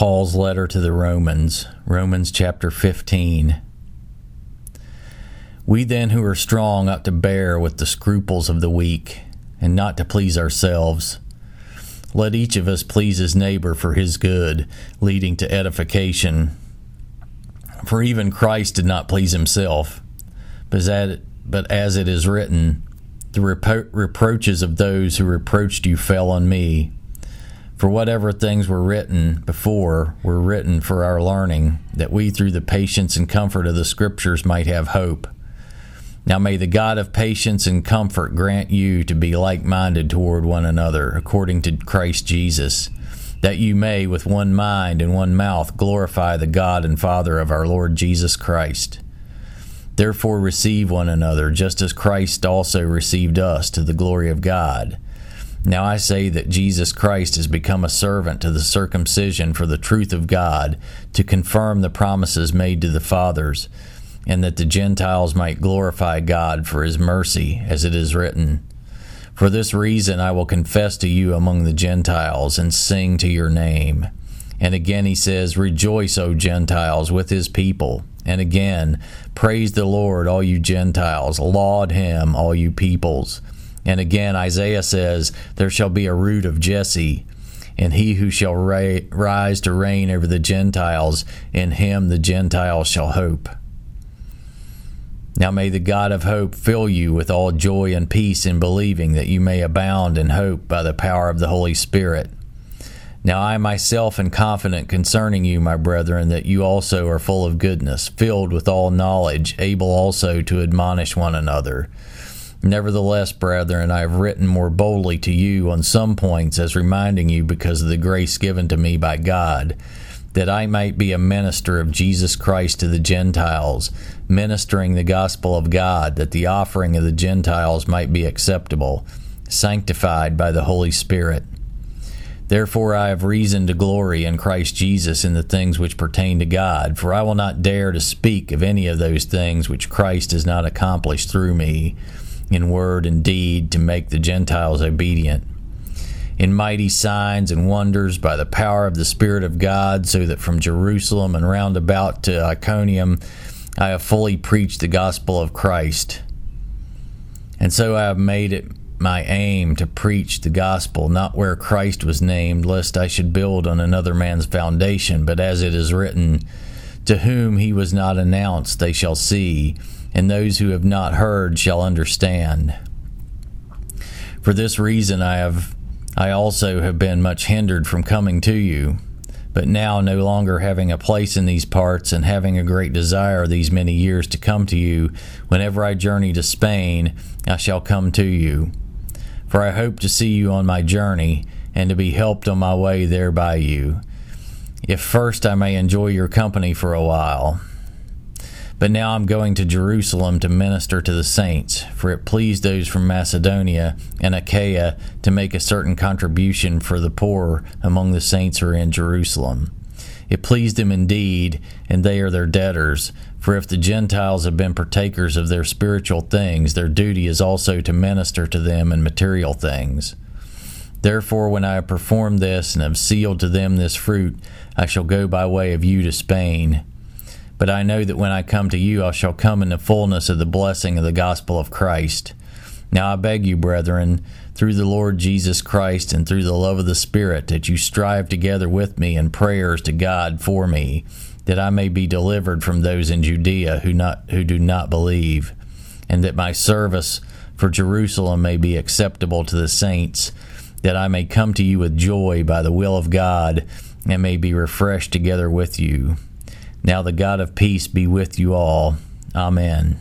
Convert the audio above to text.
Paul's letter to the Romans, Romans chapter 15. We then who are strong ought to bear with the scruples of the weak, and not to please ourselves. Let each of us please his neighbor for his good, leading to edification. For even Christ did not please himself, but as it is written, the repro- reproaches of those who reproached you fell on me. For whatever things were written before were written for our learning, that we through the patience and comfort of the Scriptures might have hope. Now may the God of patience and comfort grant you to be like minded toward one another, according to Christ Jesus, that you may, with one mind and one mouth, glorify the God and Father of our Lord Jesus Christ. Therefore receive one another, just as Christ also received us to the glory of God. Now I say that Jesus Christ has become a servant to the circumcision for the truth of God, to confirm the promises made to the fathers, and that the Gentiles might glorify God for his mercy, as it is written. For this reason I will confess to you among the Gentiles and sing to your name. And again he says, Rejoice, O Gentiles, with his people. And again, Praise the Lord, all you Gentiles. Laud him, all you peoples. And again, Isaiah says, There shall be a root of Jesse, and he who shall ra- rise to reign over the Gentiles, in him the Gentiles shall hope. Now may the God of hope fill you with all joy and peace in believing, that you may abound in hope by the power of the Holy Spirit. Now I myself am confident concerning you, my brethren, that you also are full of goodness, filled with all knowledge, able also to admonish one another. Nevertheless, brethren, I have written more boldly to you on some points as reminding you because of the grace given to me by God, that I might be a minister of Jesus Christ to the Gentiles, ministering the gospel of God, that the offering of the Gentiles might be acceptable, sanctified by the Holy Spirit. Therefore, I have reason to glory in Christ Jesus in the things which pertain to God, for I will not dare to speak of any of those things which Christ has not accomplished through me in word and deed to make the Gentiles obedient, in mighty signs and wonders by the power of the Spirit of God, so that from Jerusalem and round about to Illyricum I have fully preached the gospel of Christ. And so I have made it my aim to preach the gospel not where Christ was named, lest I should build on another man's foundation, but as it is written, To whom he was not announced, they shall see and those who have not heard shall understand. For this reason I have I also have been much hindered from coming to you, but now no longer having a place in these parts and having a great desire these many years to come to you, whenever I journey to Spain, I shall come to you. For I hope to see you on my journey and to be helped on my way there by you, if first I may enjoy your company for a while. But now I'm going to Jerusalem to minister to the saints, for it pleased those from Macedonia and Achaia to make a certain contribution for the poor among the saints who are in Jerusalem. It pleased them indeed, and they are their debtors. For if the Gentiles have been partakers of their spiritual things, their duty is also to minister to them in material things. Therefore, when I have performed this and have sealed to them this fruit, I shall go by way of you to Spain but I know that when I come to you, I shall come in the fullness of the blessing of the gospel of Christ. Now I beg you, brethren, through the Lord Jesus Christ and through the love of the Spirit, that you strive together with me in prayers to God for me, that I may be delivered from those in Judea who not who do not believe, and that my service for Jerusalem may be acceptable to the saints, that I may come to you with joy by the will of God, and may be refreshed together with you. Now the God of peace be with you all. Amen.